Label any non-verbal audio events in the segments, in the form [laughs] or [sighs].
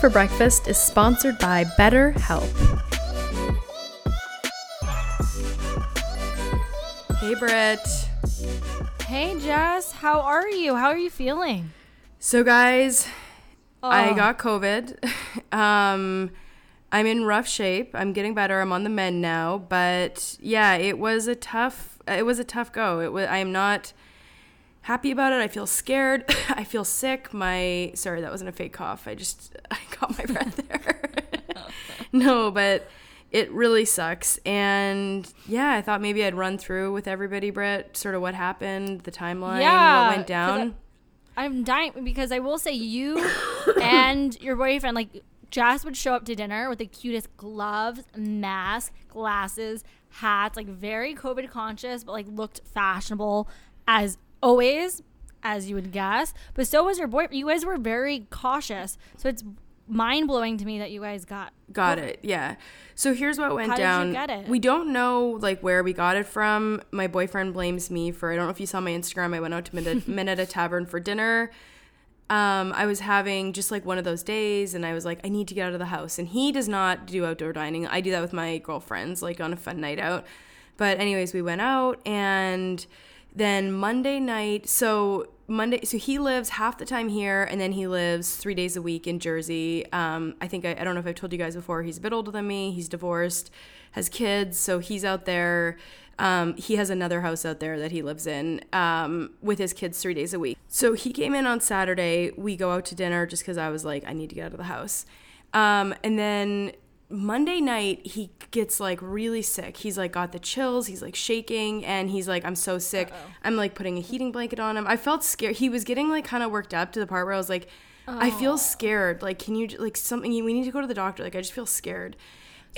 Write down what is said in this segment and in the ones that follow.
for Breakfast is sponsored by BetterHelp. Hey, Britt. Hey, Jess. How are you? How are you feeling? So, guys, I Oh. got COVID. [laughs] um, I'm in rough shape. I'm getting better. I'm on the mend now. But yeah, it was a tough. It was a tough go. It was. I am not happy about it. I feel scared. [laughs] I feel sick. My sorry, that wasn't a fake cough. I just [laughs] I caught my breath there. [laughs] no, but it really sucks. And yeah, I thought maybe I'd run through with everybody, Britt, sort of what happened, the timeline, Yeah, what went 'cause I- down. I'm dying because I will say you and your boyfriend, like Jess, would show up to dinner with the cutest gloves, mask, glasses, hats, like very COVID conscious, but like looked fashionable as always, as you would guess. But so was your boyfriend. You guys were very cautious. So it's mind blowing to me that you guys got Got it. Yeah. So here's what went How did you down. get it? We don't know like where we got it from. My boyfriend blames me for. I don't know if you saw my Instagram. I went out to Minute, [laughs] Minetta Tavern for dinner. Um, I was having just like one of those days, and I was like, I need to get out of the house. And he does not do outdoor dining. I do that with my girlfriends, like on a fun night out. But anyways, we went out, and then Monday night. So Monday, so he lives half the time here, and then he lives three days a week in Jersey. Um, I think I, I don't know if I've told you guys before. He's a bit older than me. He's divorced, has kids, so he's out there. Um, he has another house out there that he lives in um, with his kids three days a week. So he came in on Saturday. We go out to dinner just because I was like, I need to get out of the house. Um, and then Monday night, he gets like really sick. He's like got the chills. He's like shaking, and he's like, I'm so sick. I'm like putting a heating blanket on him. I felt scared. He was getting like kind of worked up to the part where I was like, I feel oh. scared. Like, can you like something? We need to go to the doctor. Like, I just feel scared.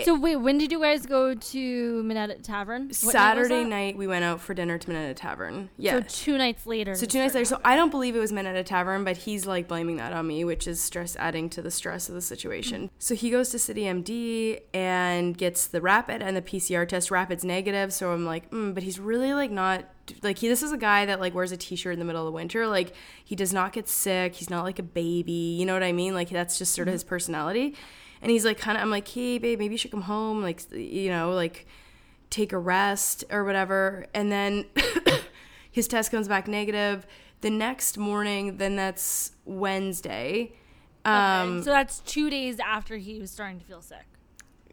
So wait, when did you guys go to Minetta Tavern? What Saturday that? night, we went out for dinner to Minetta Tavern. Yeah. So two nights later. So two nights later, so I don't believe it was Minetta Tavern, but he's like blaming that on me, which is stress adding to the stress of the situation. So he goes to City MD and gets the rapid and the PCR test. Rapid's negative, so I'm like, mm, but he's really like not like he. This is a guy that like wears a t-shirt in the middle of the winter. Like he does not get sick. He's not like a baby. You know what I mean? Like that's just sort of his personality. And he's like kind of. I'm like, hey, babe, maybe you should come home. Like you know, like take a rest or whatever. And then [coughs] his test comes back negative. The next morning, then that's Wednesday. Um, Okay, so that's two days after he was starting to feel sick.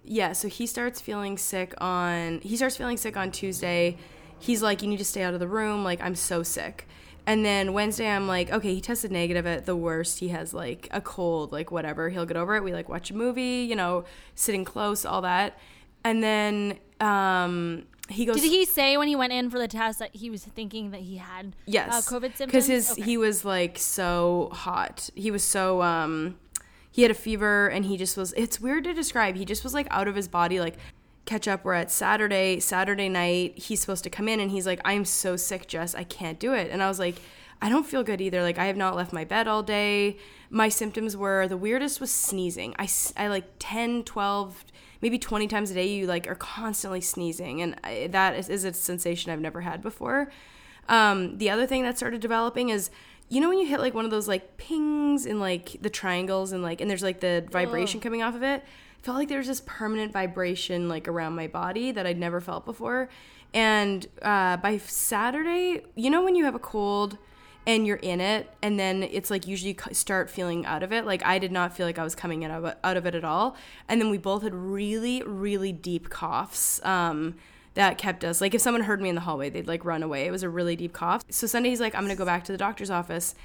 yeah, so he starts feeling sick on he starts feeling sick on Tuesday. He's like, You need to stay out of the room, like I'm so sick. And then Wednesday I'm like, okay, he tested negative at the worst. He has like a cold, like whatever. He'll get over it. We like watch a movie, you know, sitting close, all that. And then um he goes Did he say when he went in for the test that he was thinking that he had Yes, uh, COVID symptoms? Because his Okay. he was like so hot. He was so um, he had a fever and he just was. It's weird to describe. He just was like out of his body. Like catch up. We're at Saturday. Saturday night. He's supposed to come in and he's like, I'm so sick, Jess. I can't do it. And I was like. I don't feel good either. Like I have not left my bed all day. My symptoms were the weirdest was sneezing. I, I like 10, 12, maybe 20 times a day you like are constantly sneezing and I, that is, is a sensation I've never had before. Um, the other thing that started developing is, you know, when you hit like one of those like pings in like the triangles and like, and there's like the vibration coming off of it. Felt like there was this permanent vibration like around my body that I'd never felt before. And uh, by Saturday, you know, when you have a cold and you're in it, and then it's like usually start feeling out of it. Like I did not feel like I was coming out of it, out of it at all. And then we both had really, really deep coughs. Um, that kept us like if someone heard me in the hallway they'd like run away it was a really deep cough so sunday he's like i'm gonna go back to the doctor's office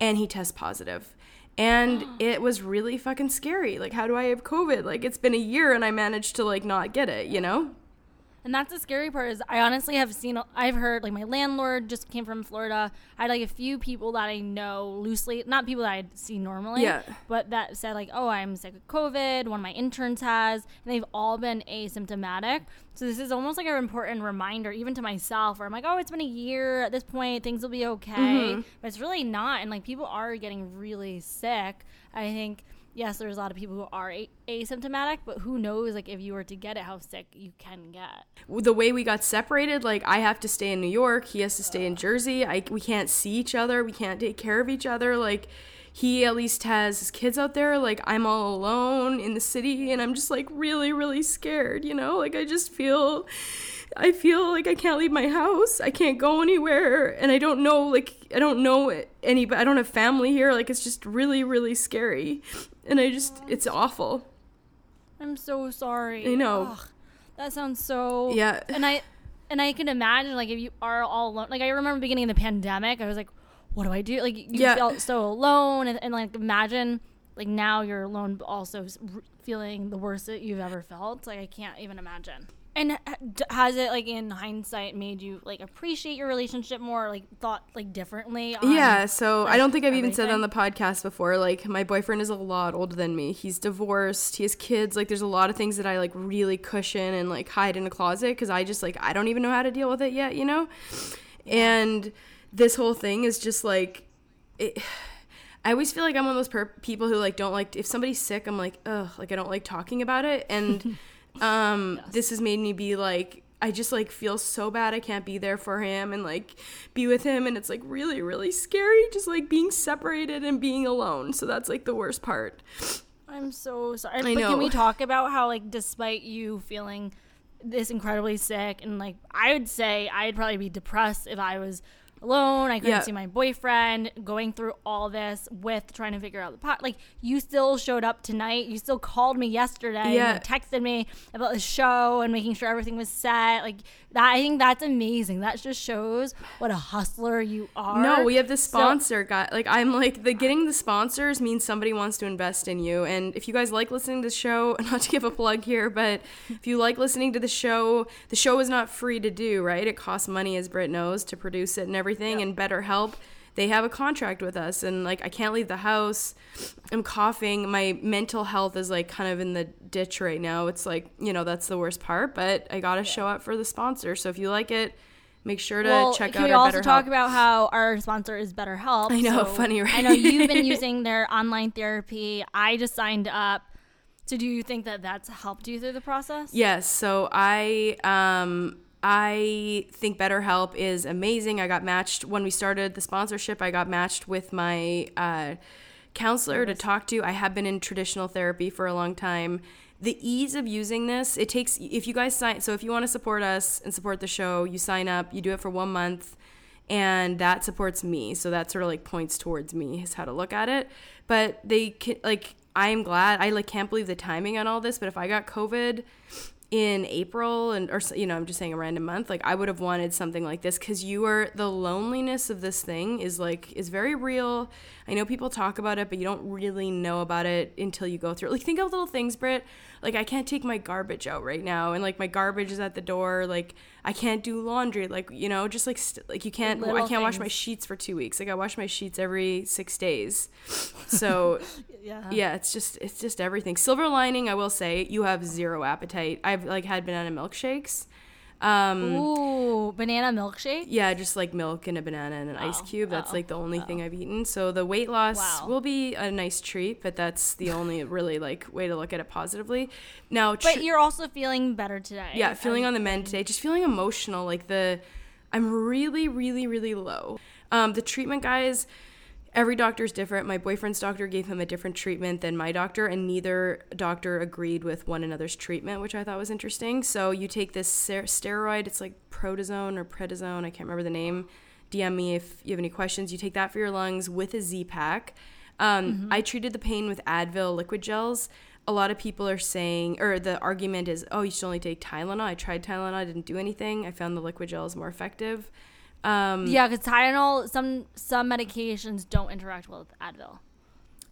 and he tests positive and [gasps] it was really fucking scary. Like how do i have covid? Like it's been a year and i managed to like not get it you know And that's the scary part is I honestly have seen I've heard like my landlord just came from Florida. I had like a few people that I know loosely, not people that I'd see normally, Yeah. but that said like, "Oh, I'm sick of COVID." One of my interns has, and they've all been asymptomatic. So this is almost like an important reminder even to myself where I'm like, "Oh, it's been a year at this point, things will be okay." Mm-hmm. But it's really not and like people are getting really sick. I think yes, there's a lot of people who are a- asymptomatic, but who knows, like, if you were to get it, how sick you can get. the way we got separated like i have to stay in new york he has to stay in jersey I, we can't see each other we can't take care of each other like he at least has his kids out there. Like I'm all alone in the city and I'm just like really, really scared, you know? Like I just feel I feel like I can't leave my house. I can't go anywhere and I don't know like I don't know any I don't have family here. Like it's just really, really scary. And I just it's awful. I'm so sorry. I know. Ugh, that sounds so Yeah. And I and I can imagine like if you are all alone like I remember beginning of the pandemic, I was like, what do I do? Like you Yeah. felt so alone and, and like imagine like now you're alone but also feeling the worst that you've ever felt. Like I can't even imagine. And uh, has it like in hindsight made you like appreciate your relationship more, or, like thought like differently? On, Yeah, so I don't think I've even said on the podcast before. Like, my boyfriend is a lot older than me. He's divorced. He has kids. Like, there's a lot of things that I like really cushion and like hide in a closet because I just like I don't even know how to deal with it yet, you know. And this whole thing is just like, it, [sighs] I always feel like I'm one of those per- people who like don't like if somebody's sick, I'm like, ugh, like I don't like talking about it. And [laughs] um, this has made me be like. I just like feel so bad I can't be there for him and like be with him and it's like really really scary just like being separated and being alone. So that's like the worst part. I'm so sorry. I but know. can we talk about how like despite you feeling this incredibly sick and like I would say I'd probably be depressed if I was alone. I couldn't Yeah. see my boyfriend going through all this with trying to figure out the pot. Like you still showed up tonight. You still called me yesterday. Yeah. Texted me about the show and making sure everything was set. Like that. I think that's amazing. That just shows what a hustler you are. No, we have the So- sponsor guy. Like I'm like the getting the sponsors means somebody wants to invest in you. And if you guys like listening to the show, [laughs] not to give a plug here, but if you like listening to the show, the show is not free to do, right? It costs money, as Britt knows, to produce it and everything. And BetterHelp, they have a contract with us, and like I can't leave the house. I'm coughing. My mental health is like kind of in the ditch right now. It's like you know that's the worst part, but I gotta show up for the sponsor. So if you like it. Make sure to well, check out we our also BetterHelp. talk about how our sponsor is BetterHelp? I know, funny, right? I know you've been [laughs] using their online therapy. I just signed up. So, do you think that that's helped you through the process? Yes. So I um I think BetterHelp is amazing. I got matched when we started the sponsorship. I got matched with my uh, counselor to talk to. I have been in traditional therapy for a long time. The ease of using this, it takes if you guys sign. So if you want to support us and support the show, you sign up. You do it for one month and that supports me. So that sort of like points towards me is how to look at it. But they can, like I'm glad. I like can't believe the timing on all this. But if I got COVID in April and or you know I'm just saying a random month, like I would have wanted something like this because you are the loneliness of this thing is like is very real. I know people talk about it, but you don't really know about it until you go through. it. Like think of little things, Britt. Like I can't take my garbage out right now, and like my garbage is at the door. Like I can't do laundry. Like you know, just like st- like you can't. I can't wash my sheets for two weeks. Like I wash my sheets every six days. [laughs] So Yeah. yeah, it's just it's just everything. Silver lining, I will say, you have zero appetite. I've like had banana milkshakes. Um, Ooh, banana milkshake. yeah, just like milk and a banana and an ice cube. That's like the only thing I've eaten. So the weight loss Wow. will be a nice treat, but that's the only [laughs] really like way to look at it positively. Now, tr- But you're also feeling better today. yeah, feeling on the mend today, just feeling emotional. Like the, I'm really, really, really low. Um, the treatment guys, every doctor is different. My boyfriend's doctor gave him a different treatment than my doctor, and neither doctor agreed with one another's treatment, which I thought was interesting. So you take this ser- steroid, it's like Protozone or Prednisone, I can't remember the name. DM me if you have any questions. You take that for your lungs with a Z pack. Um, I treated the pain with Advil liquid gels. A lot of people are saying, or the argument is, oh, you should only take Tylenol. I tried Tylenol, I didn't do anything. I found the liquid gels more effective. Um, Yeah, because Tylenol, some some medications don't interact well with Advil.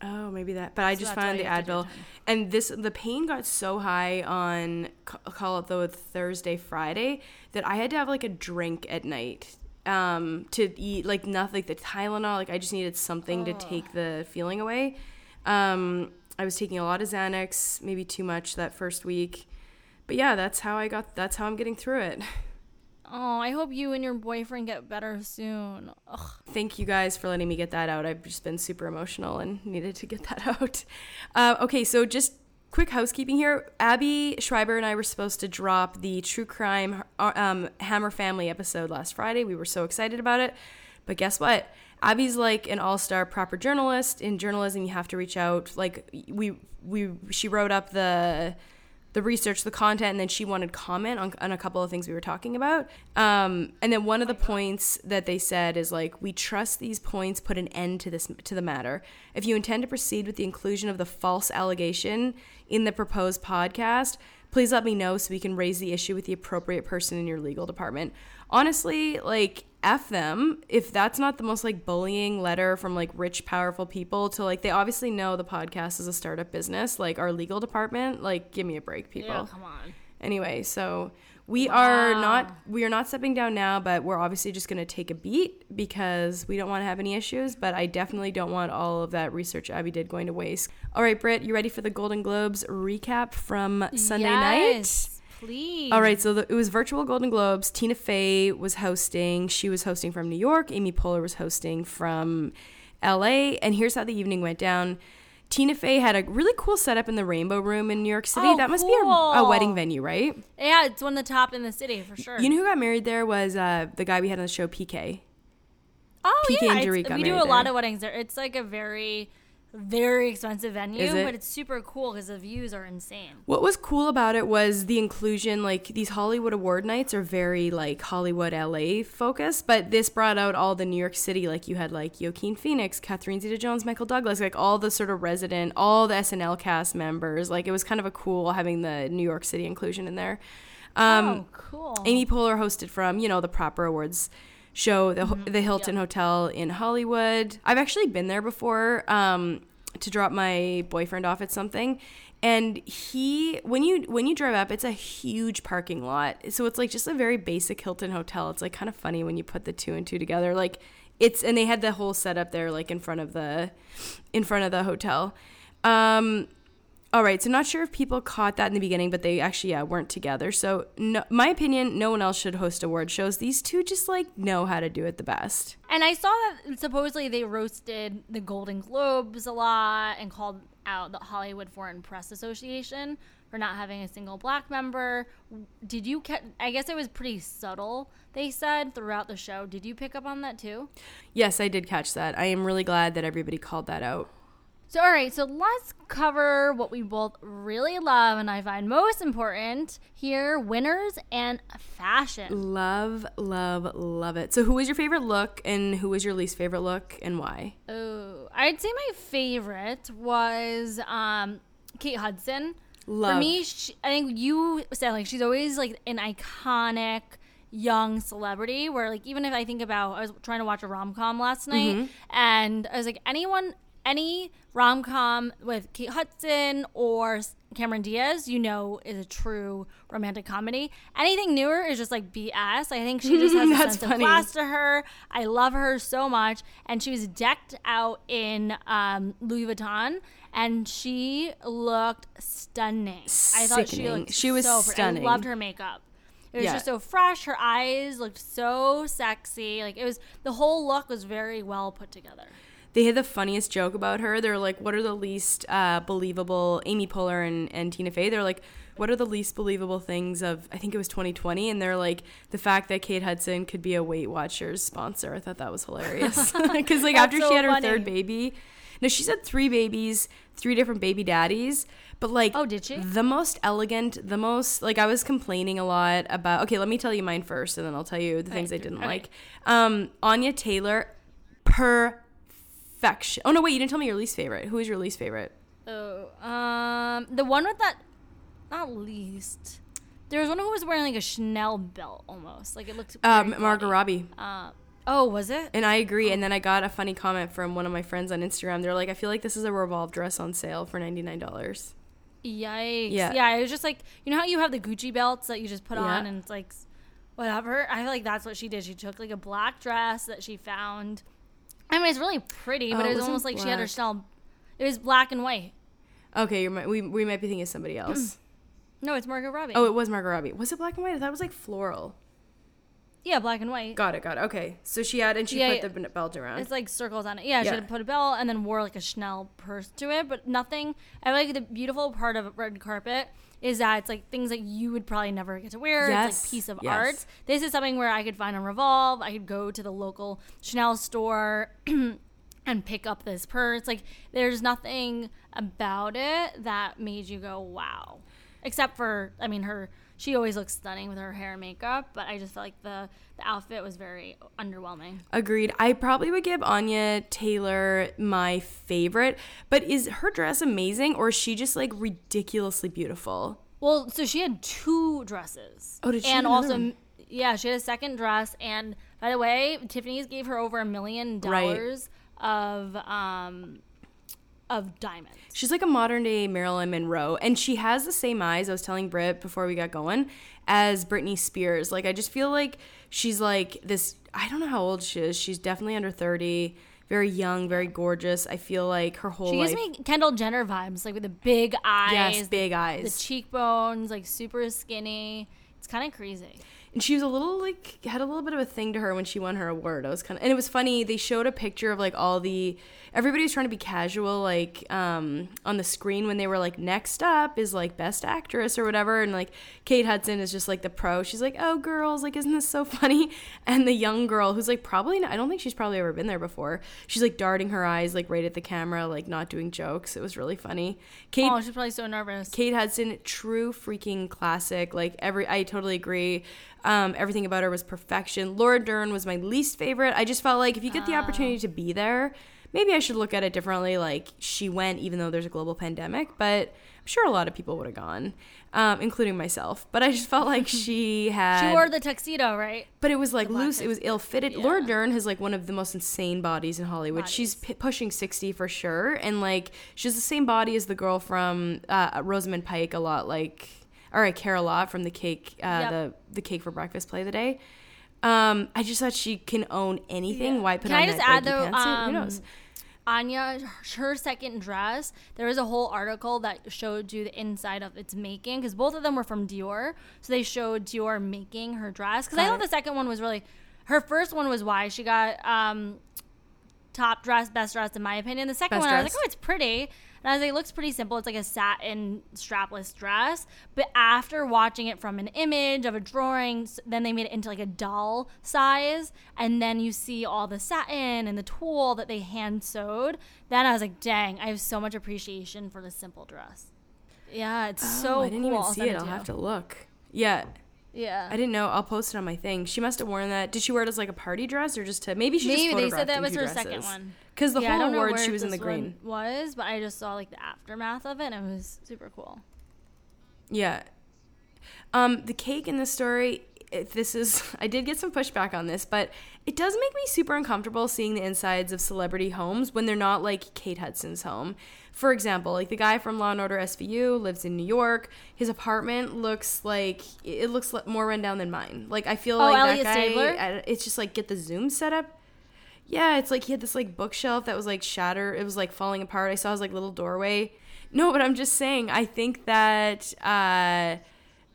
Oh, maybe that. But I So just found the you have to do Advil, and this the pain got so high on call it the Thursday Friday that I had to have like a drink at night um to eat like nothing like the Tylenol like I just needed something to take the feeling away. Um I was taking a lot of Xanax, maybe too much that first week. But yeah, that's how I got that's how I'm getting through it. [laughs] Oh, I hope you and your boyfriend get better soon. Ugh. Thank you guys for letting me get that out. I've just been super emotional and [laughs] needed to get that out. Uh, okay, so just quick housekeeping here. Abby Schreiber and I were supposed to drop the true crime uh, um, Hammer Family episode last Friday. We were so excited about it. But guess what? Abby's like an all-star proper journalist. In journalism, you have to reach out. Like we we she wrote up the the research, the content, and then she wanted comment on, on a couple of things we were talking about. Um, and then one of the points that they said is like, we trust these points put an end to this to the matter. If you intend to proceed with the inclusion of the false allegation in the proposed podcast, please let me know so we can raise the issue with the appropriate person in your legal department. Honestly, like F them if that's not the most like bullying letter from like rich, powerful people to like they obviously know the podcast is a startup business, like our legal department. Like, give me a break, people. Yeah, come on. Anyway, so we are not we are not stepping down now, but we're obviously just gonna take a beat because we don't want to have any issues. But I definitely don't want all of that research Abby did going to waste. All right, Britt, you ready for the Golden Globes recap from Sunday night? Please. All right, so the, it was virtual Golden Globes. Tina Fey was hosting. She was hosting from New York. Amy Poehler was hosting from LA. And here's how the evening went down. Tina Fey had a really cool setup in the Rainbow Room in New York City. Oh, that must be a, a wedding venue, right? Yeah, it's one of the top in the city for sure. You know who got married there was uh, the guy we had on the show, PK. oh PK yeah, and got we do a married lot of weddings there. It's like a very, very expensive venue, it? but it's super cool because the views are insane. What was cool about it was the inclusion. Like these Hollywood award nights are very like Hollywood LA focused, but this brought out all the New York City. Like you had like Joaquin Phoenix, Catherine Zeta-Jones, Michael Douglas, like all the sort of resident, all the SNL cast members. Like it was kind of a cool having the New York City inclusion in there. Um, oh, cool. Amy Poehler hosted from you know the proper awards show, the the Hilton Hotel in Hollywood. I've actually been there before um, to drop my boyfriend off at something, and he when you when you drive up, it's a huge parking lot. So it's like just a very basic Hilton hotel. It's like kind of funny when you put the two and two together. Like it's and they had the whole setup there, like in front of the in front of the hotel. Um, all right, so not sure if people caught that in the beginning, but they actually yeah weren't together. So no, my opinion, no one else should host award shows. These two just like know how to do it the best. And I saw that supposedly they roasted the Golden Globes a lot and called out the Hollywood Foreign Press Association for not having a single black member. Did you ca- I guess it was pretty subtle, they said throughout the show. Did you pick up on that too? Yes, I did catch that. I am really glad that everybody called that out. So, all right, so let's cover what we both really love and I find most important here winners and fashion. Love, love, love it. So who was your favorite look and who was your least favorite look and why? Oh, I'd say my favorite was um, Kate Hudson. Love. For me, she, I think you said like she's always like an iconic young celebrity. Where like even if I think about, I was trying to watch a rom com last night, Mm-hmm. and I was like, anyone, any rom com with Kate Hudson or Cameron Diaz, you know, is a true romantic comedy. Anything newer is just like BS. I think she just [laughs] has a sense funny. of class to her. I love her so much, and she was decked out in um, Louis Vuitton, and she looked stunning. I thought she looked She was so stunning. I loved her makeup. It was Yeah. just so fresh. Her eyes looked so sexy. Like it was the whole look was very well put together. They had the funniest joke about her. They're like, what are the least uh, believable, Amy Poehler and, and Tina Fey, they're like, what are the least believable things of, I think it was 2020? And they're like, the fact that Kate Hudson could be a Weight Watchers sponsor. I thought that was hilarious. [laughs] [laughs] Because, like, after so she had her funny. third baby, no, she's had three babies, three different baby daddies. But, like, Oh, did she? the most elegant, the most, like, I was complaining a lot about, okay, let me tell you mine first, and then I'll tell you the things I didn't okay. like. Um, Anya Taylor, perfection. Oh no, wait, you didn't tell me your least favorite. Who is your least favorite? Oh, um, the one with that, not least. There was one who was wearing like a Chanel belt almost. Like it looked. Um, Margot. Robbie. Uh, oh, was it? And I agree. And then I got a funny comment from one of my friends on Instagram. They're like, I feel like this is a Revolve dress on sale for ninety nine dollars. Yikes. Yeah. Yeah. it was just like you know how you have the Gucci belts that you just put on and it's like whatever. I feel like that's what she did. She took like a black dress that she found. I mean, it's really pretty, but Oh, it was almost like she had her black. Chanel. It was black and white. Okay, you're, we we might be thinking of somebody else. Mm. No, it's Margot Robbie. oh, it was Margot Robbie. Was it black and white? I thought it was like floral. Yeah, black and white. Got it. Got it. Okay. So she had and she Yeah, put the belt around. It's like circles on it. Yeah, she Yeah. had put a belt and then wore like a Chanel purse to it, but nothing. I like the beautiful part of red carpet is that it's like things that you would probably never get to wear. It's like piece of yes. art. This is something where I could find on Revolve. I could go to the local Chanel store. [clears throat] And pick up this purse. Like, there's nothing about it that made you go, wow. Except for, I mean, her, she always looks stunning with her hair and makeup, but I just felt like the, the outfit was very underwhelming. Agreed. I probably would give Anya Taylor my favorite, but is her dress amazing or is she just like ridiculously beautiful? Well, so she had two dresses. Oh, did she And also, one? yeah, she had a second dress. And by the way, Tiffany's gave her over a million dollars of um of diamonds. She's like a modern day Marilyn Monroe, and she has the same eyes. I was telling Britt before we got going as Britney Spears. Like I just feel like she's like this. I don't know how old she is. She's definitely under thirty. Very young, very gorgeous. I feel like her whole She life. gives me Kendall Jenner vibes, like with the big eyes, yes, big eyes, the cheekbones, like super skinny. It's kind of crazy. And she was a little like had a little bit of a thing to her when she won her award. I was kind of and it was funny. They showed a picture of like all the everybody was trying to be casual like um on the screen when they were like next up is like best actress or whatever and like Kate Hudson is just like the pro. She's like, "Oh girls, like isn't this so [laughs] funny?" And the young girl who's like probably not, I don't think she's probably ever been there before. She's like darting her eyes like right at the camera, like not doing jokes. It was really funny. Kate Oh, she's probably so nervous. Kate Hudson, true freaking classic. Like every, I totally agree. Um, everything about her was perfection. Laura Dern was my least favorite. I just felt like if you get the opportunity to be there, maybe I should look at it differently. Like she went, even though there's a global pandemic, but I'm sure a lot of people would have gone, um, including myself. But I just felt like [laughs] she had. She wore the tuxedo, right? But it was like loose. It was ill fitted. Yeah. Laura Dern has like one of the most insane bodies in Hollywood. She's p- pushing sixty for sure, and like she has the same body as the girl from uh, Rosamund Pike. A lot like, all right, Cara Lot from the Cake, uh, Yep. the the Cake for Breakfast play the day. Um, I just thought she can own anything. Yeah. Why put Can on I just that add, though, pantsuit? Who um, knows? Anya, her second dress, there was a whole article that showed you the inside of its making because both of them were from Dior. So they showed Dior making her dress. Because I thought the second one was really, her first one was why she got um, top dress, best dress in my opinion. The second Best one, I was like, oh, it's pretty. And I was like, it looks pretty simple. It's like a satin strapless dress. But after watching it from an image of a drawing, then they made it into like a doll size. And then you see all the satin and the tulle that they hand sewed. Then I was like, dang, I have so much appreciation for this simple dress. Yeah, it's oh, so oh, I didn't cool. even I'll see it. I'll have to look. Yeah, Yeah. I didn't know. I'll post it on my thing. She must have worn that. Did she wear it as like a party dress or just to maybe she Maybe just they said that was her dresses. second one. Because the yeah, whole award she was in the green. Was, but I just saw like the aftermath of it and it was super cool. Yeah. Um, the cake in the story, if this is, [laughs] I did get some pushback on this, but it does make me super uncomfortable seeing the insides of celebrity homes when they're not like Kate Hudson's home. For example, like the guy from Law and Order SVU lives in New York. His apartment looks like it looks more rundown than mine. Like I feel Oh, like Elliot that guy. Stabler? It's just like get the zoom set up. Yeah, it's like he had this like bookshelf that was like shattered. It was like falling apart. I saw his like little doorway. No, but I'm just saying. I think that uh,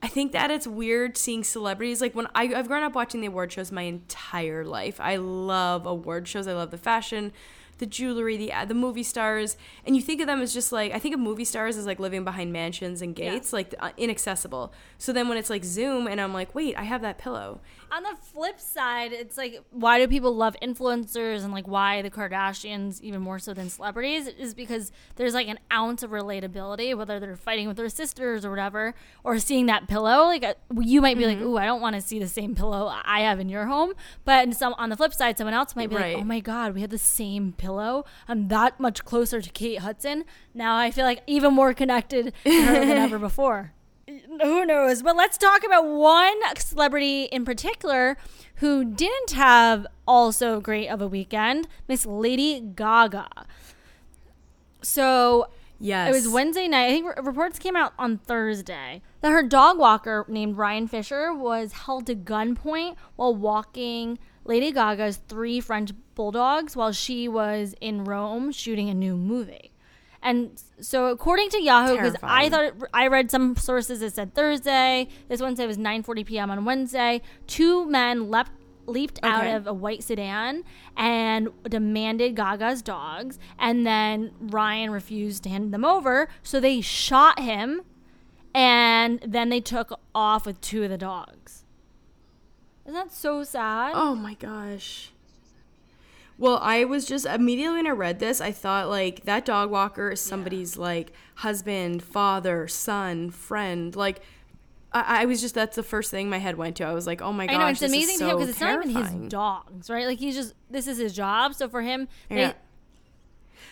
I think that it's weird seeing celebrities like when I, I've grown up watching the award shows my entire life. I love award shows. I love the fashion, the jewelry, the the movie stars, and you think of them as just like I think of movie stars as like living behind mansions and gates, like uh, inaccessible. So then when it's like Zoom, and I'm like, wait, I have that pillow. On the flip side, it's like why do people love influencers and like why the Kardashians even more so than celebrities is because there's like an ounce of relatability whether they're fighting with their sisters or whatever or seeing that pillow. Like uh, you might be like Mm-hmm. ooh I don't want to see the same pillow I have in your home. But some on the flip side someone else might be Right. like oh my god we have the same pillow. I'm that much closer to Kate Hudson. Now I feel like even more connected to her than ever [laughs] before who knows? But let's talk about one celebrity in particular who didn't have also great of a weekend, Miss Lady Gaga. So Yes, it was Wednesday night. I think reports came out on Thursday that her dog walker named Ryan Fisher was held to gunpoint while walking Lady Gaga's three French bulldogs while she was in Rome shooting a new movie. And so, according to Yahoo, because I thought it, I read some sources that said Thursday. This one said it was 9:40 p.m. on Wednesday. Two men leapt leaped out of a white sedan and demanded Gaga's dogs, and then Ryan refused to hand them over, so they shot him, and then they took off with two of the dogs. Isn't that so sad? Oh my gosh. Well, I was just immediately when I read this, I thought like that dog walker is somebody's like husband, father, son, friend. Like, I, I was just that's the first thing my head went to. I was like, oh my gosh, I know it's amazing to so him because it's not even his dogs, right? Like he's just this is his job. So for him, they, Yeah.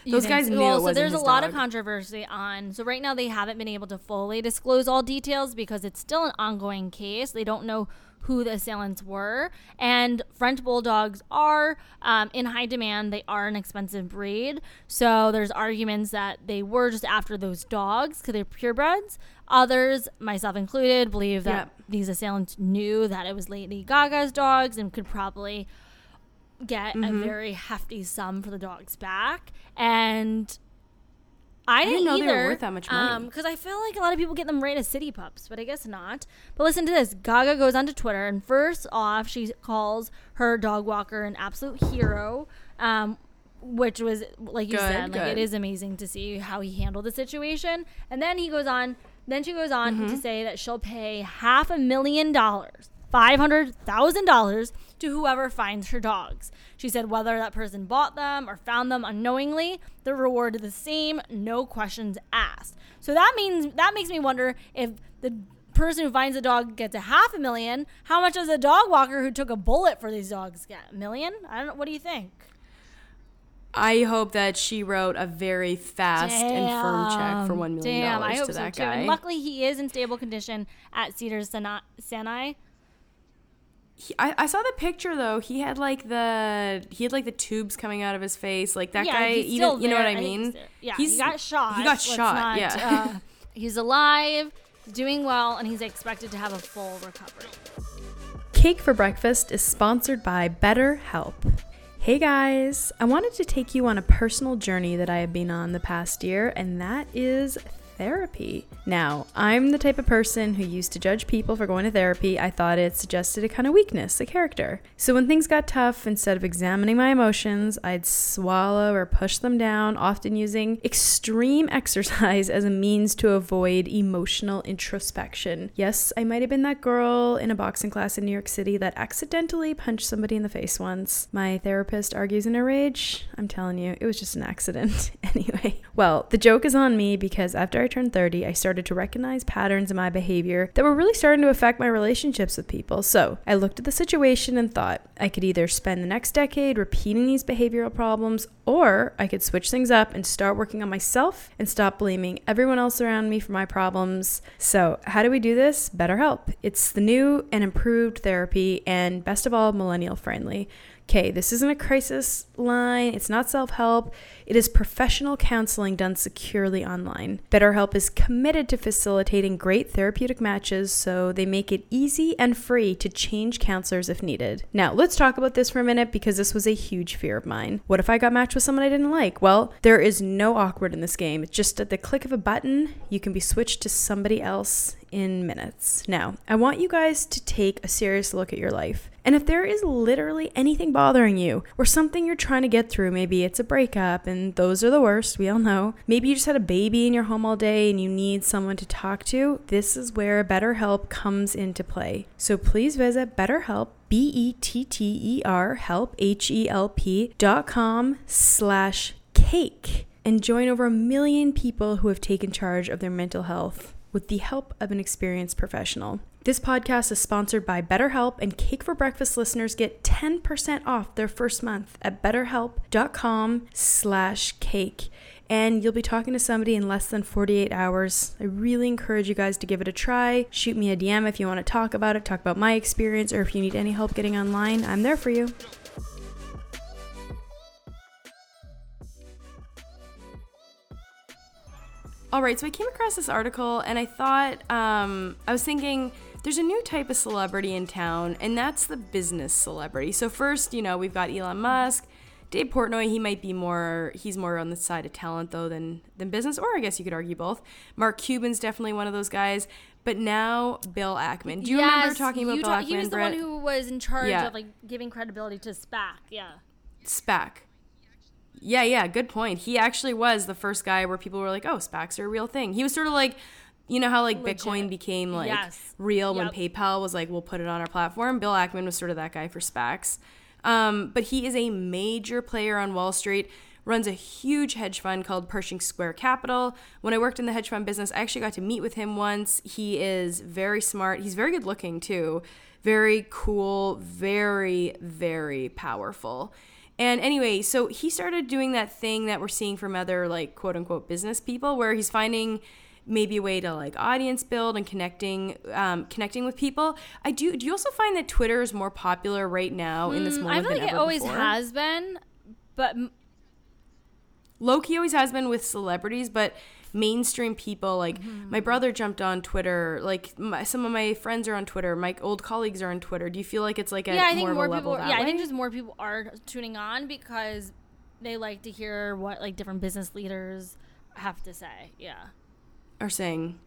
Those guys knew well, so there's a lot of controversy on. So right now they haven't been able to fully disclose all details because it's still an ongoing case. They don't know who the assailants were, and French bulldogs are um, in high demand. They are an expensive breed, so there's arguments that they were just after those dogs because they're purebreds. Others, myself included, believe that Yep. these assailants knew that it was Lady Gaga's dogs and could probably get Mm-hmm. a very hefty sum for the dogs back. And I didn't, didn't know they were worth that much money. Because I feel like a lot of people get them right as city pups, but I guess not. But listen to this: Gaga goes onto Twitter, and first off, she calls her dog walker an absolute hero. Um, which was like you Good, said, like it good. is amazing to see how he handled the situation. And then he goes on. Then she goes on Mm-hmm. to say that she'll pay half a million dollars, five hundred thousand dollars, to whoever finds her dogs. She said whether that person bought them or found them unknowingly, the reward is the same, no questions asked. So that means that makes me wonder if the person who finds the dog gets a half a million, how much does a dog walker who took a bullet for these dogs get? A million? I don't know. What do you think? I hope that she wrote a very fast and firm check for one million Damn, I dollars hope to so that too. guy. And luckily, he is in stable condition at Cedars Sinai. Sinai. He- I, I saw the picture though. He had like the he had like the tubes coming out of his face. Like that yeah, guy, he's even still you know what there. I think mean? he's there. Yeah, He's- he got shot. He got Let's shot. not, yeah. uh, [laughs] he's alive, doing well, and he's expected to have a full recovery. Cake for Breakfast is sponsored by BetterHelp. Hey guys, I wanted to take you on a personal journey that I have been on the past year, and that is therapy. Now, I'm the type of person who used to judge people for going to therapy. I thought it suggested a kind of weakness, a character. So when things got tough, instead of examining my emotions, I'd swallow or push them down, often using extreme [laughs] exercise as a means to avoid emotional introspection. Yes, I might have been that girl in a boxing class in New York City that accidentally punched somebody in the face once. My therapist argues in a rage. I'm telling you, it was just an accident. [laughs] anyway, well, the joke is on me because after I turned 30, I started to recognize patterns in my behavior that were really starting to affect my relationships with people. So I looked at the situation and thought I could either spend the next decade repeating these behavioral problems or I could switch things up and start working on myself and stop blaming everyone else around me for my problems. So, how do we do this? BetterHelp. It's the new and improved therapy and best of all, millennial friendly. Okay, this isn't a crisis line. It's not self help. It is professional counseling done securely online. BetterHelp is committed to facilitating great therapeutic matches so they make it easy and free to change counselors if needed. Now, let's talk about this for a minute because this was a huge fear of mine. What if I got matched with someone I didn't like? Well, there is no awkward in this game. It's just at the click of a button, you can be switched to somebody else in minutes. Now, I want you guys to take a serious look at your life. And if there is literally anything bothering you or something you're trying to get through, maybe it's a breakup and those are the worst, we all know. Maybe you just had a baby in your home all day and you need someone to talk to. This is where BetterHelp comes into play. So please visit BetterHelp, B E T T E R, help, H E L P dot com slash cake and join over a million people who have taken charge of their mental health with the help of an experienced professional. This podcast is sponsored by BetterHelp, and Cake for Breakfast listeners get 10% off their first month at betterhelp.com slash cake. And you'll be talking to somebody in less than 48 hours. I really encourage you guys to give it a try. Shoot me a DM if you want to talk about it, talk about my experience, or if you need any help getting online, I'm there for you. All right, so I came across this article and I thought, um, I was thinking there's a new type of celebrity in town, and that's the business celebrity. So, first, you know, we've got Elon Musk, Dave Portnoy, he might be more he's more on the side of talent though than than business, or I guess you could argue both. Mark Cuban's definitely one of those guys. But now Bill Ackman. Do you remember talking about you Bill ta- Ackman? He was the Brett? one who was in charge Yeah. of like giving credibility to SPAC. Yeah. SPAC. Yeah, yeah, good point. He actually was the first guy where people were like, "Oh, SPACs are a real thing." He was sort of like, you know how like Legit. Bitcoin became like Yes. real when PayPal was like, "We'll put it on our platform." Bill Ackman was sort of that guy for SPACs. Um, but he is a major player on Wall Street. Runs a huge hedge fund called Pershing Square Capital. When I worked in the hedge fund business, I actually got to meet with him once. He is very smart. He's very good looking too. Very cool. Very, very powerful. And anyway, so he started doing that thing that we're seeing from other like quote unquote business people where he's finding maybe a way to like audience build and connecting um, connecting with people. I do do you also find that Twitter is more popular right now in this Mm, moment I feel like it always before? has been, but m- Loki always has been with celebrities, but mainstream people like Mm-hmm. my brother jumped on Twitter. Like my, some of my friends are on Twitter. My old colleagues are on Twitter. Do you feel like it's like a yeah, I think more, more people. level that Yeah, I think just more people are tuning on because they like to hear what like different business leaders have to say. Yeah. are saying.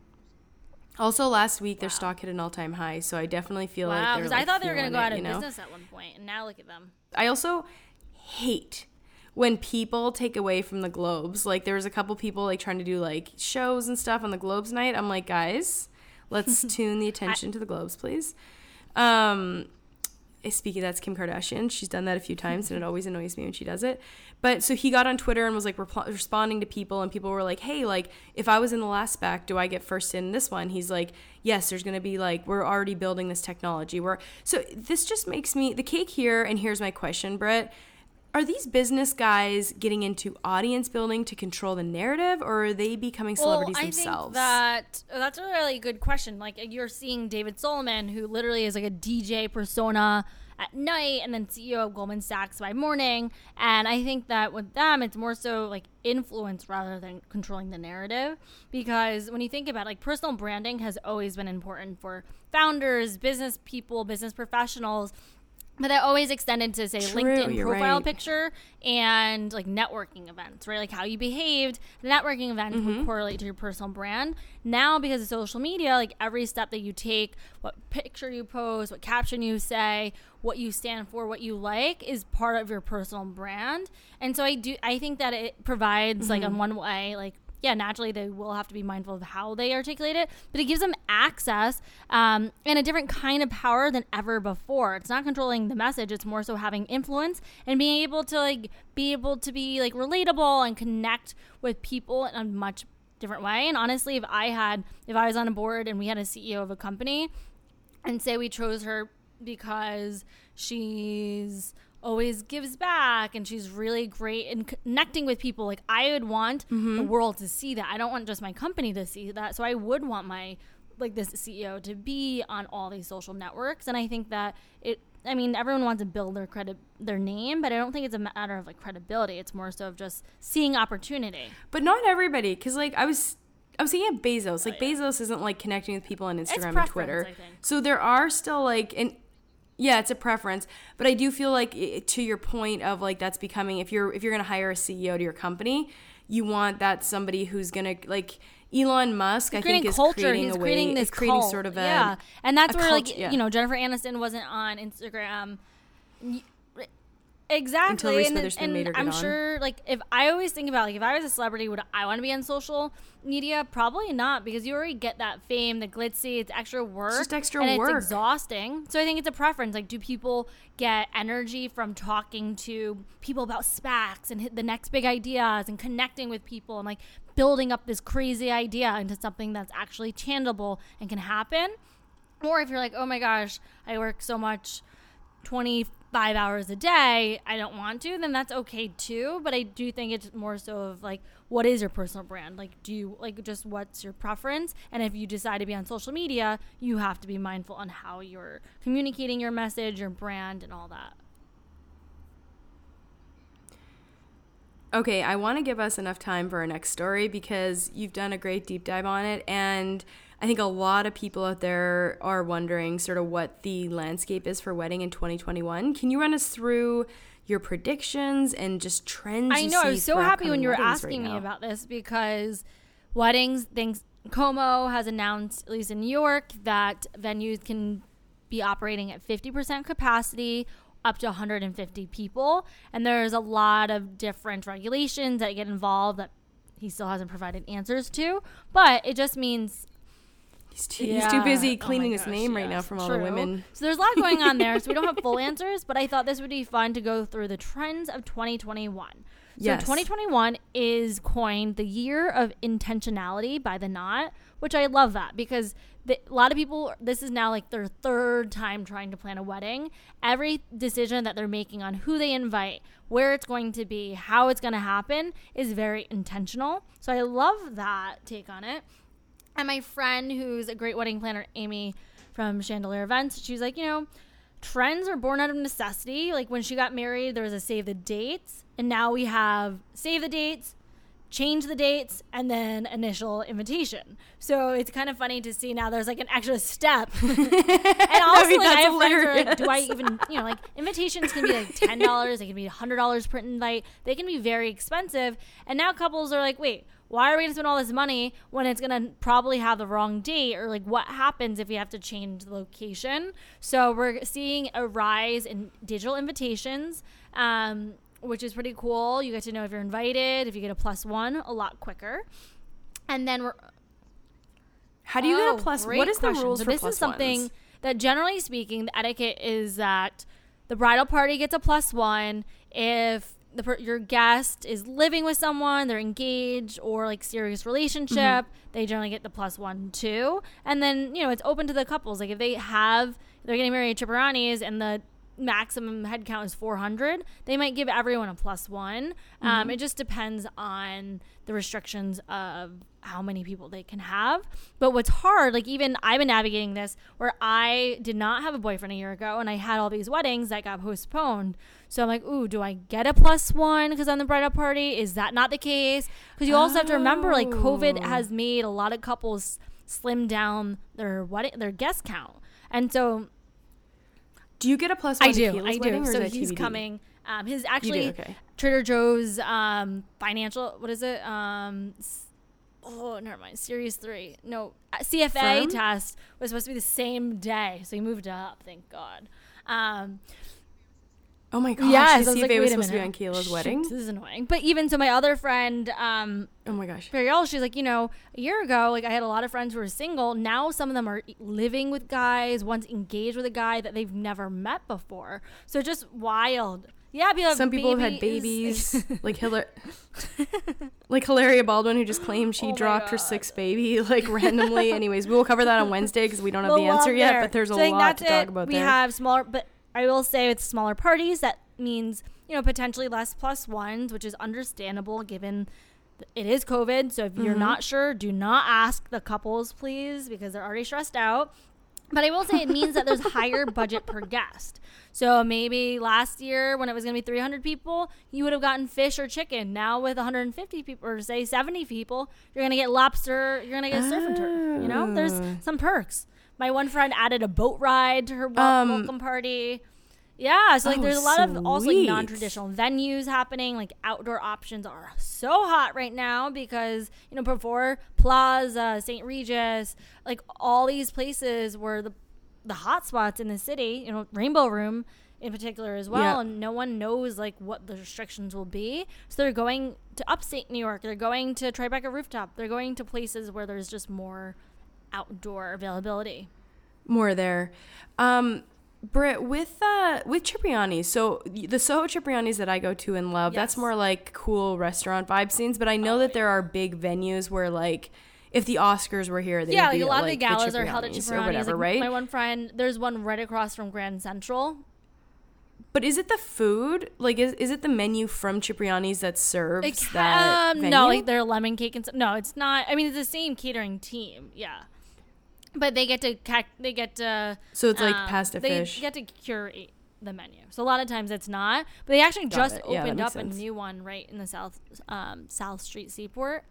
Also, last week their stock hit an all-time high, so I definitely feel like Wow, they're because like, I thought they were going gonna to go out of you know? business at one point, and now look at them. I also hate when people take away from the globes. Like there was a couple people like trying to do like shows and stuff on the globes night. I'm like, guys, let's [laughs] tune the attention to the globes, please. Um speaking that's Kim Kardashian. She's done that a few times and it [laughs] always annoys me when she does it. But so he got on Twitter and was like repl- responding to people and people were like, "Hey, like if I was in the last SPAC, do I get first in this one?" He's like, "Yes, there's going to be like we're already building this technology. We're So this just makes me the cake here and here's my question, Brett. Are these business guys getting into audience building to control the narrative or are they becoming celebrities well, I themselves? think that that's a really good question. Like you're seeing David Solomon, who literally is like a DJ persona at night, and then CEO of Goldman Sachs by morning. And I think that with them, it's more so like influence rather than controlling the narrative. Because when you think about it, like personal branding has always been important for founders, business people, business professionals. But that always extended to say True, LinkedIn profile right. picture and like networking events, right? Like how you behaved. The networking events Mm-hmm. would correlate to your personal brand. Now, because of social media, like every step that you take, what picture you post, what caption you say, what you stand for, what you like, is part of your personal brand. And so I do, I think that it provides like Mm-hmm. on one way, like yeah, naturally they will have to be mindful of how they articulate it, but it gives them access um, and a different kind of power than ever before. It's not controlling the message; it's more so having influence and being able to like be able to be like relatable and connect with people in a much different way. And honestly, if I had, if I was on a board and we had a CEO of a company, and say we chose her because she's always gives back and she's really great in connecting with people. Like i would want the mm-hmm. world to see that. I don't want just my company to see that. So i would want my like this ceo to be on all these social networks. And i think that it i mean everyone wants to build their credit their name but i don't think it's a matter of like credibility. It's more so of just seeing opportunity. But not everybody, because like I was, I was thinking of Bezos. Oh, like Bezos isn't like connecting with people on Instagram and Twitter. So there are still like, and yeah, it's a preference. But I do feel like to your point of like that's becoming if you're if you're gonna hire a CEO to your company, you want that somebody who's gonna like Elon Musk. I think is culture. creating He's a way, creating is this creating cult. sort of a yeah, and that's where cult- like yeah. you know Jennifer Aniston wasn't on Instagram. Exactly, Until Reese and, Witherspoon and made her get I'm on. sure, like, if I always think about, like, if I was a celebrity, would I want to be on social media? Probably not, because you already get that fame, the glitzy, it's extra work, It's just extra and work. It's exhausting. So I think it's a preference. Like, do people get energy from talking to people about SPACs and hit the next big ideas and connecting with people and like building up this crazy idea into something that's actually tangible and can happen? Or if you're like, oh my gosh, I work so much 25 hours a day, I don't want to, then that's okay too. But I do think it's more so of like, what is your personal brand? Like, do you like just what's your preference? And if you decide to be on social media, you have to be mindful on how you're communicating your message, your brand, and all that. Okay, I want to give us enough time for our next story because you've done a great deep dive on it. And I think a lot of people out there are wondering sort of what the landscape is for wedding in 2021. Can you run us through your predictions and just trends? I know. I was so happy when you were weddings right asking me about this because weddings, things, Cuomo has announced, at least in New York, that venues can be operating at 50% capacity up to 150 people. And there's a lot of different regulations that get involved that he still hasn't provided answers to. But it just means He's too, he's too busy Yeah. Oh cleaning his gosh, name right now yes, from all the women. So there's a lot going on there. So we don't have full [laughs] answers, but I thought this would be fun to go through the trends of 2021. So Yes. 2021 is coined the year of intentionality by the Knot, which I love that because the, a lot of people, this is now like their third time trying to plan a wedding. Every decision that they're making on who they invite, where it's going to be, how it's going to happen is very intentional. So I love that take on it. And my friend, who's a great wedding planner, Amy from Chandelier Events, she's like, you know, trends are born out of necessity. Like when she got married, there was a save the dates, and now we have save the dates, change the dates, and then initial invitation. So it's kind of funny to see now there's like an extra step. [laughs] [laughs] and also, mean, like, I have friends are like, do I even, you know, like invitations can be like ten dollars, they can be hundred dollars per invite, they can be very expensive. And now couples are like, wait, why are we gonna spend all this money when it's gonna probably have the wrong date or like what happens if we have to change the location? So we're seeing a rise in digital invitations. Um, which is pretty cool. You get to know if you're invited, if you get a plus one a lot quicker. And then we're How do you get Oh, a plus? great What is the question. rules so for this plus is something ones? that generally speaking, the etiquette is that the bridal party gets a plus one if the per- your guest is living with someone, they're engaged or like serious relationship, Mm-hmm. they generally get the plus one too. And then you know it's open to the couples. Like if they have they're getting married at Cipriani's and the maximum headcount is 400 they might give everyone a plus one Mm-hmm. um, it just depends on the restrictions of how many people they can have but what's hard like even i've been navigating this where i did not have a boyfriend a year ago and i had all these weddings that got postponed so i'm like ooh do i get a plus one because i'm the bridal party is that not the case because you also have to remember like covid Oh. has made a lot of couples slim down their wedding their guest count and so Do you get a plus one? I do. I do. So he's TBD? coming. Um, his actually okay. Trader Joe's um, financial. What is it? Um, s- oh, never mind. Series three. No, uh, CFA Firm? test was supposed to be the same day, so he moved up. Thank God. Um, Oh my gosh! yes, his I was like, CFA wait was supposed to be on Keela's Shoot, wedding. This is annoying. But even so, my other friend, um, Oh my gosh! Periel, she's like, you know, a year ago, like I had a lot of friends who were single. Now some of them are living with guys, one's engaged with a guy that they've never met before. So just wild. Yeah, people have Some people have had babies. babies, [laughs] like Hillary, like Hilaria Baldwin, who just claimed she Oh dropped her sixth baby like randomly. [laughs] Anyways, we will cover that on Wednesday because we don't have the We'll answer yet, there. but there's a So I lot to talk about we there. have smaller, but I will say with smaller parties, that means you know potentially less plus ones, which is understandable given it is COVID. So if you're Mhm. not sure, do not ask the couples, please, because they're already stressed out. But I will say it means that there's higher budget per guest. So maybe last year when it was going to be 300 people, you would have gotten fish or chicken. Now with 150 people or say 70 people, you're going to get lobster, you're going to get surf and turf. You know, there's Oh. some perks. My one friend added a boat ride to her Um, welcome party. Yeah, so like oh, there's a lot of also like non-traditional venues happening. Like outdoor options are so hot right now because you know before Plaza, St. Regis, like all these places were the the hot spots in the city. You know, Rainbow Room in particular as well, Yeah. and no one knows like what the restrictions will be. So they're going to upstate New York. They're going to Tribeca Rooftop. They're going to places where there's just more outdoor availability. more there. Um, Britt, with uh, with Cipriani's, so the Soho Cipriani's that I go to and love, that's more like cool restaurant vibe scenes. But I know Oh, that there are big venues where like. If the Oscars were here, they yeah, like be a at, lot of the like, galas are held at Cipriani's or whatever, like, right? My one friend, there's one right across from Grand Central. But is it the food? Like, is, is it the menu from Cipriani's that serves Like, that um, venue? no, like their lemon cake and stuff. No, it's not. I mean, it's the same catering team. Yeah, but they get to they get to so it's like um, pasta they fish. get to curate the menu. So a lot of times it's not. But they actually Got just it. Opened makes up a new one right in the south um, South Street Seaport.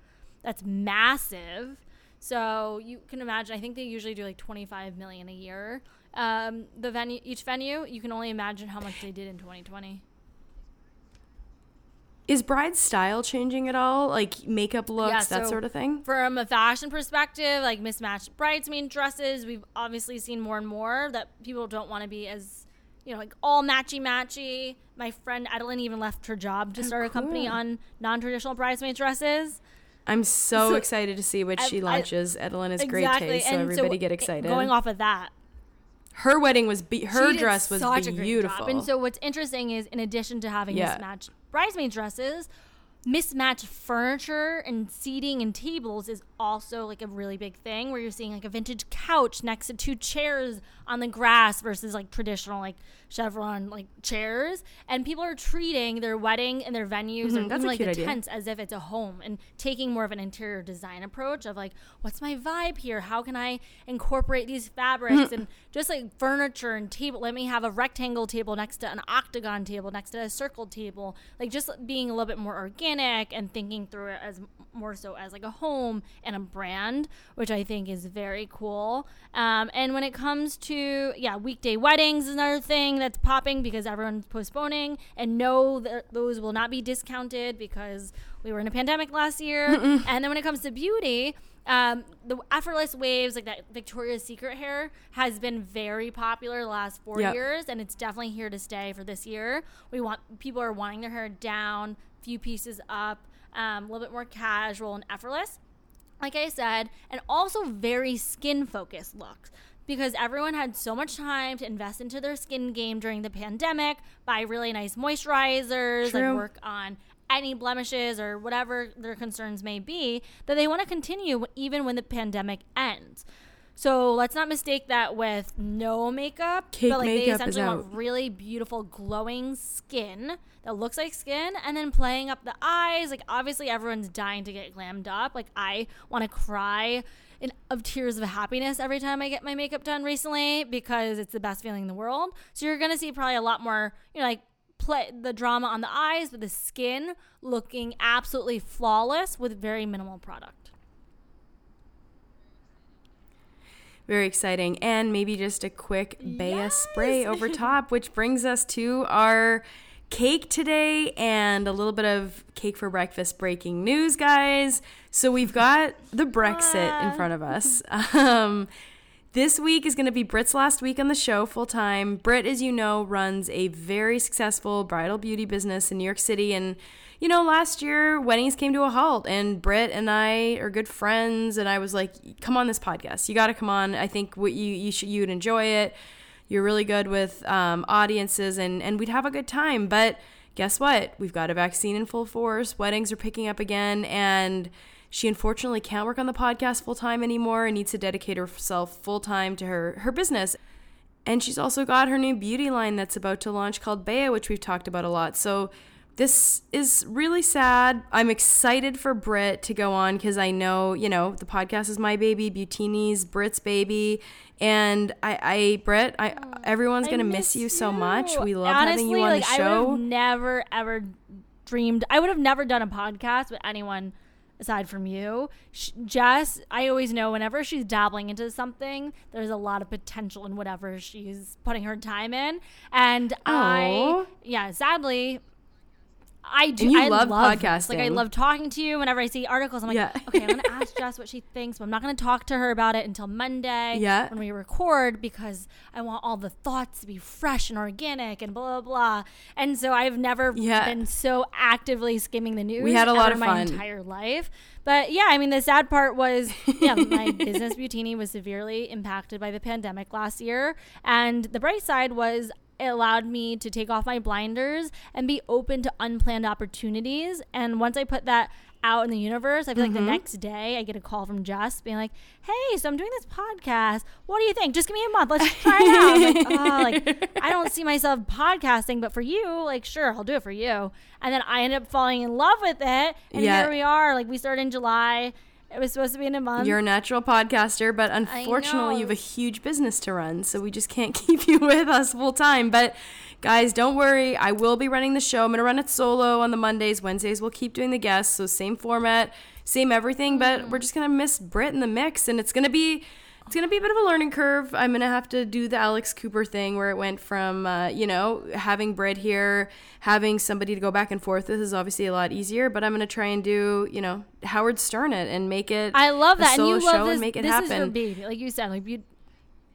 That's massive. So you can imagine. I think they usually do like 25 million a year. Um, the venue, each venue, you can only imagine how much they did in 2020. Is bride's style changing at all? Like makeup looks, Yeah, that sort of thing? From a fashion perspective, like mismatched bridesmaid dresses, we've obviously seen more and more that people don't want to be as, you know, like all matchy matchy. My friend Adeline even left her job to oh, start a company Oh, on non-traditional bridesmaid dresses. I'm so, So, excited to see what I- she I- launches. Edelyn has great taste, so and everybody get excited. Going off of that, her wedding was be- her dress was beautiful. And so what's interesting is in addition to having Yeah. mismatched bridesmaid dresses, mismatched furniture and seating and tables is also like a really big thing where you're seeing like a vintage couch next to two chairs on the grass versus like traditional like chevron like chairs. And people are treating their wedding and their venues Mhm, or that's even a like the idea. tents as if it's a home and taking more of an interior design approach of like what's my vibe here? How can i incorporate these fabrics? And just like furniture and table let me have a rectangle table next to an octagon table next to a circle table like just being a little bit more organic and thinking through it as more so as like a home and a brand which i think is very cool. Um, and when it comes to yeah weekday weddings is another thing that's popping because everyone's postponing. And no that those will not be discounted because we were in a pandemic last year. And then when it comes to beauty um, the effortless waves like that victoria's secret hair has been very popular the last four Yep. years and it's definitely here to stay for this year. We want people are wanting their hair down few pieces up um, a little bit more casual and effortless like I said, and also very skin focused looks because everyone had so much time to invest into their skin game during the pandemic, buy really nice moisturizers, True. like work on any blemishes or whatever their concerns may be, that they want to continue even when the pandemic ends. So let's not mistake that with no makeup. Cake but like they makeup is essentially out. want really beautiful glowing skin that looks like skin and then playing up the eyes like obviously everyone's dying to get glammed up like i want to cry in, of tears of happiness every time i get my makeup done recently because it's the best feeling in the world so you're gonna see probably a lot more you know like play the drama on the eyes but the skin looking absolutely flawless with very minimal product Very exciting. And maybe just a quick Baya Yes. spray [laughs] over top, which brings us to our cake today and a little bit of cake for breakfast breaking news, guys. So we've got the Brexit in front of us. [laughs] Um, this week is going to be Britt's last week on the show full time. Britt, as you know, runs a very successful bridal beauty business in New York City. And, you know, last year weddings came to a halt, and Britt and I are good friends. And I was like, come on this podcast. You got to come on. I think what you, you should, you'd enjoy it. You're really good with um, audiences, and, and we'd have a good time. But guess what? We've got a vaccine in full force. Weddings are picking up again. And, she unfortunately can't work on the podcast full time anymore and needs to dedicate herself full time to her, her business. And she's also got her new beauty line that's about to launch called Bea, which we've talked about a lot. So this is really sad. I'm excited for Britt to go on because I know, you know, the podcast is my baby, Butini's Britt's baby. And I, I Britt, I everyone's I gonna miss, you so much. We love Honestly, having you on like, the I would show. have never ever dreamed. I would have never done a podcast with anyone aside from you. Sh- Jess, I always know whenever she's dabbling into something, there's a lot of potential in whatever she's putting her time in. And I, yeah, sadly. I do. And you I love podcasting. Like I love talking to you. Whenever I see articles, I'm like, Yeah. okay, I'm gonna [laughs] ask Jess what she thinks, but I'm not gonna talk to her about it until Monday Yeah. when we record because I want all the thoughts to be fresh and organic and blah blah blah. And so I've never Yeah. been so actively skimming the news. We had a lot of my fun. entire life. But yeah, I mean, the sad part was, yeah, [laughs] my business Butini was severely impacted by the pandemic last year, and the bright side was. It allowed me to take off my blinders and be open to unplanned opportunities. And once I put that out in the universe, I feel like Mm-hmm. the next day I get a call from Jess being like, "Hey, so I'm doing this podcast. What do you think? Just give me a month. Let's try it out." Like, oh, like I don't see myself podcasting, but for you, like, sure, I'll do it for you. And then I end up falling in love with it, and Yeah. here we are. Like we started in July. It was supposed to be in a month. You're a natural podcaster, but unfortunately, you have a huge business to run, so we just can't [laughs] keep you with us full time. But Guys, don't worry. I will be running the show. I'm going to run it solo on the Mondays. Wednesdays, we'll keep doing the guests. So, same format, same everything, but mm. we're just going to miss Britt in the mix. And it's going to be. It's gonna be a bit of a learning curve. I'm gonna have to do the Alex Cooper thing where it went from, uh, you know, having bread here, having somebody to go back and forth This is obviously a lot easier. But I'm gonna try and do, you know, Howard Stern it and make it. I love that, and you show love this. and make it this happen. is your like you said. Like you,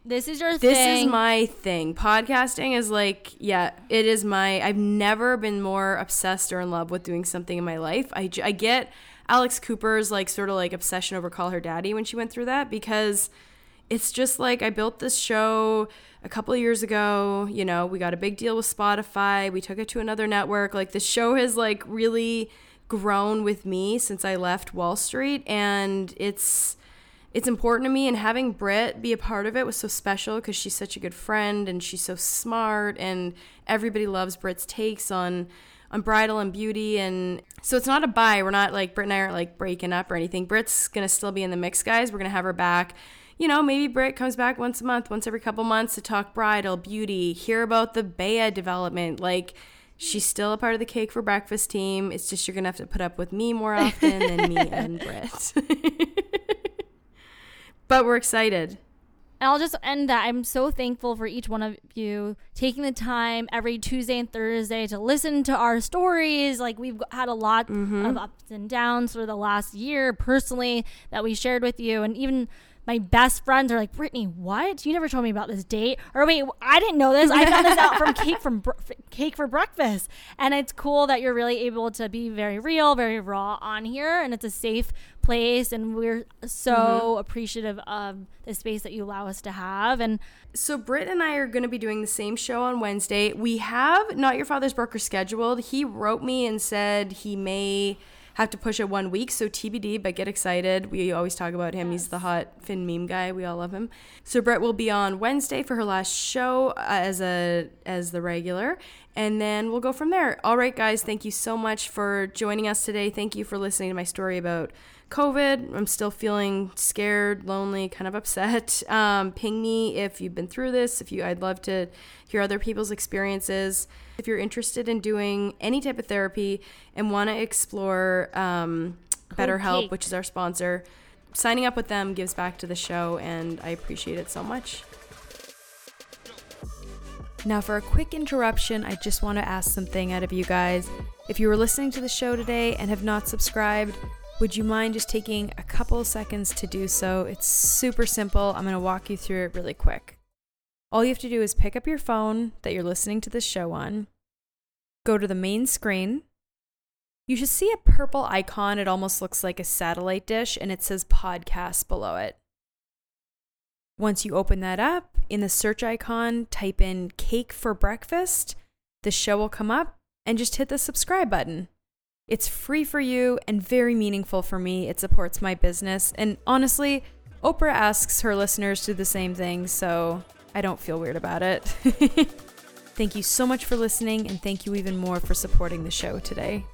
this is your this thing. is my thing podcasting is like yeah it is my i've never been more obsessed or in love with doing something in my life I get alex cooper's like sort of like obsession over call her daddy when she went through that because it's just like i built this show a couple years ago you know we got a big deal with spotify we took it to another network. Like the show has like really grown with me since i left wall street and it's it's important to me and having Britt be a part of it was so special because she's such a good friend and she's so smart and everybody loves Britt's takes on on bridal and beauty and so it's not a buy. We're not like Britt and I aren't like breaking up or anything. Britt's gonna still be in the mix guys. We're gonna have her back you know maybe Britt comes back once a month once every couple months to talk bridal beauty hear about the Bea development like she's still a part of the cake for breakfast team it's just you're gonna have to put up with me more often than me [laughs] and Britt [laughs] but we're excited. And I'll just end that. I'm so thankful for each one of you taking the time every Tuesday and Thursday to listen to our stories. Like, we've had a lot Mm-hmm. of ups and downs for the last year personally that we shared with you. And even my best friends are like, Brittany, what? You never told me about this date. Or wait, I didn't know this. I found this out from [laughs] Cake from Br- Cake for Breakfast. And it's cool that you're really able to be very real, very raw on here. And it's a safe place. And we're so Mm-hmm. appreciative of the space that you allow us to have. And So Britt and I are going to be doing the same show on Wednesday. We have Not Your Father's Broker scheduled. He wrote me and said he may have to push it one week, so TBD, but get excited. We always talk about him. He's the hot Finn meme guy. We all love him. So Brett will be on Wednesday for her last show uh, as a as the regular, and then we'll go from there. All right, guys, thank you so much for joining us today. Thank you for listening to my story about COVID. I'm still feeling scared, lonely, kind of upset. [laughs] Um, ping me if you've been through this. If you, I'd love to hear other people's experiences. If you're interested in doing any type of therapy and want to explore um, BetterHelp, which is our sponsor, signing up with them gives back to the show, and I appreciate it so much. Now, for a quick interruption, I just want to ask something out of you guys. If you were listening to the show today and have not subscribed, would you mind just taking a couple seconds to do so? It's super simple. I'm going to walk you through it really quick. All you have to do is pick up your phone that you're listening to the show on, go to the main screen. You should see a purple icon. It almost looks like a satellite dish, and it says podcast below it. Once you open that up, in the search icon, type in cake for breakfast. The show will come up and just hit the subscribe button. It's free for you and very meaningful for me. It supports my business. And honestly, Oprah asks her listeners to do the same thing, so I don't feel weird about it. [laughs] thank you so much for listening, and thank you even more for supporting the show today.